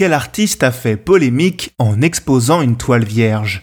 quel artiste a fait polémique en exposant une toile vierge?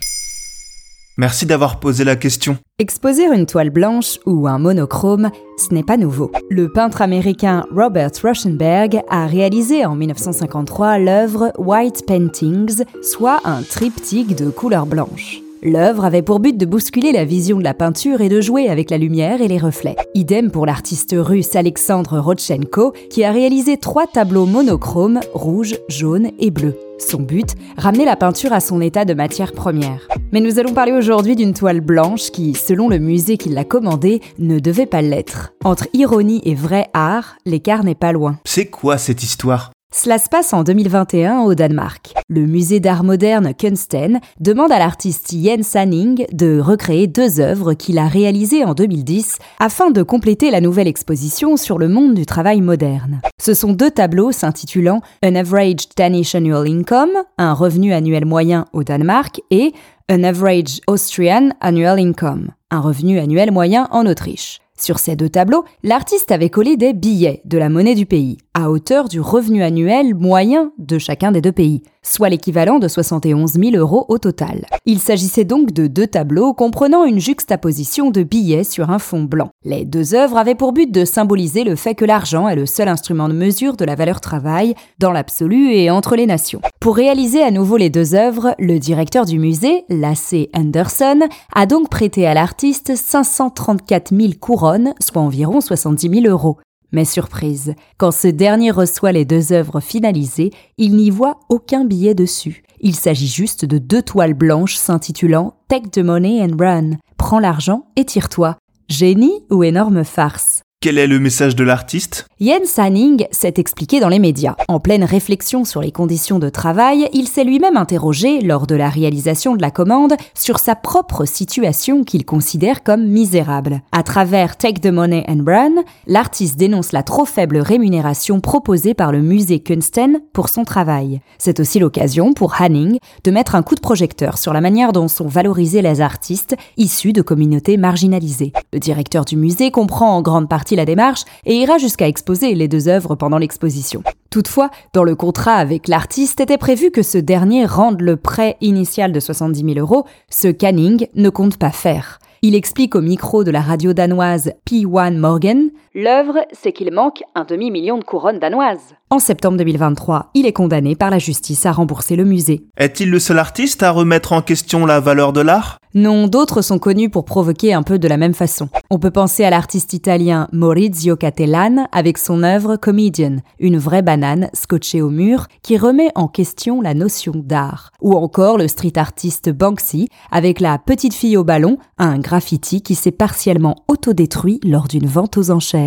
Merci d'avoir posé la question. Exposer une toile blanche ou un monochrome, ce n'est pas nouveau. Le peintre américain Robert Rauschenberg a réalisé en 1953 l'œuvre White Paintings, soit un triptyque de couleur blanche. L'œuvre avait pour but de bousculer la vision de la peinture et de jouer avec la lumière et les reflets. Idem pour l'artiste russe Alexandre Rodchenko, qui a réalisé trois tableaux monochromes, rouge, jaune et bleu. Son but, ramener la peinture à son état de matière première. Mais nous allons parler aujourd'hui d'une toile blanche qui, selon le musée qui l'a commandée, ne devait pas l'être. Entre ironie et vrai art, l'écart n'est pas loin. C'est quoi cette histoire? Cela se passe en 2021 au Danemark. Le musée d'art moderne Kunsten demande à l'artiste Jens Sanning de recréer deux œuvres qu'il a réalisées en 2010 afin de compléter la nouvelle exposition sur le monde du travail moderne. Ce sont deux tableaux s'intitulant An Average Danish Annual Income, un revenu annuel moyen au Danemark, et An Average Austrian Annual Income, un revenu annuel moyen en Autriche. Sur ces deux tableaux, l'artiste avait collé des billets de la monnaie du pays, à hauteur du revenu annuel moyen de chacun des deux pays, soit l'équivalent de 71 000 euros au total. Il s'agissait donc de deux tableaux comprenant une juxtaposition de billets sur un fond blanc. Les deux œuvres avaient pour but de symboliser le fait que l'argent est le seul instrument de mesure de la valeur travail dans l'absolu et entre les nations. Pour réaliser à nouveau les deux œuvres, le directeur du musée, Lasse Anderson, a donc prêté à l'artiste 534 000 couronnes, soit environ 70 000 euros. Mais surprise, quand ce dernier reçoit les deux œuvres finalisées, il n'y voit aucun billet dessus. Il s'agit juste de deux toiles blanches s'intitulant Take the money and run. Prends l'argent et tire-toi. Génie ou énorme farce? Quel est le message de l'artiste? Jens Sanning s'est expliqué dans les médias. En pleine réflexion sur les conditions de travail, il s'est lui-même interrogé, lors de la réalisation de la commande, sur sa propre situation qu'il considère comme misérable. À travers Take the Money and Run, l'artiste dénonce la trop faible rémunération proposée par le musée Kunsten pour son travail. C'est aussi l'occasion pour Hanning de mettre un coup de projecteur sur la manière dont sont valorisés les artistes issus de communautés marginalisées. Le directeur du musée comprend en grande partie la démarche et ira jusqu'à exposer les deux œuvres pendant l'exposition. Toutefois, dans le contrat avec l'artiste était prévu que ce dernier rende le prêt initial de 70 000 euros, ce Canning ne compte pas faire. Il explique au micro de la radio danoise P1 Morgan L'œuvre, c'est qu'il manque un demi-million de couronnes danoises. En septembre 2023, il est condamné par la justice à rembourser le musée. Est-il le seul artiste à remettre en question la valeur de l'art? Non, d'autres sont connus pour provoquer un peu de la même façon. On peut penser à l'artiste italien Maurizio Cattelan avec son œuvre Comedian, une vraie banane scotchée au mur qui remet en question la notion d'art. Ou encore le street artiste Banksy avec la petite fille au ballon, un graffiti qui s'est partiellement autodétruit lors d'une vente aux enchères.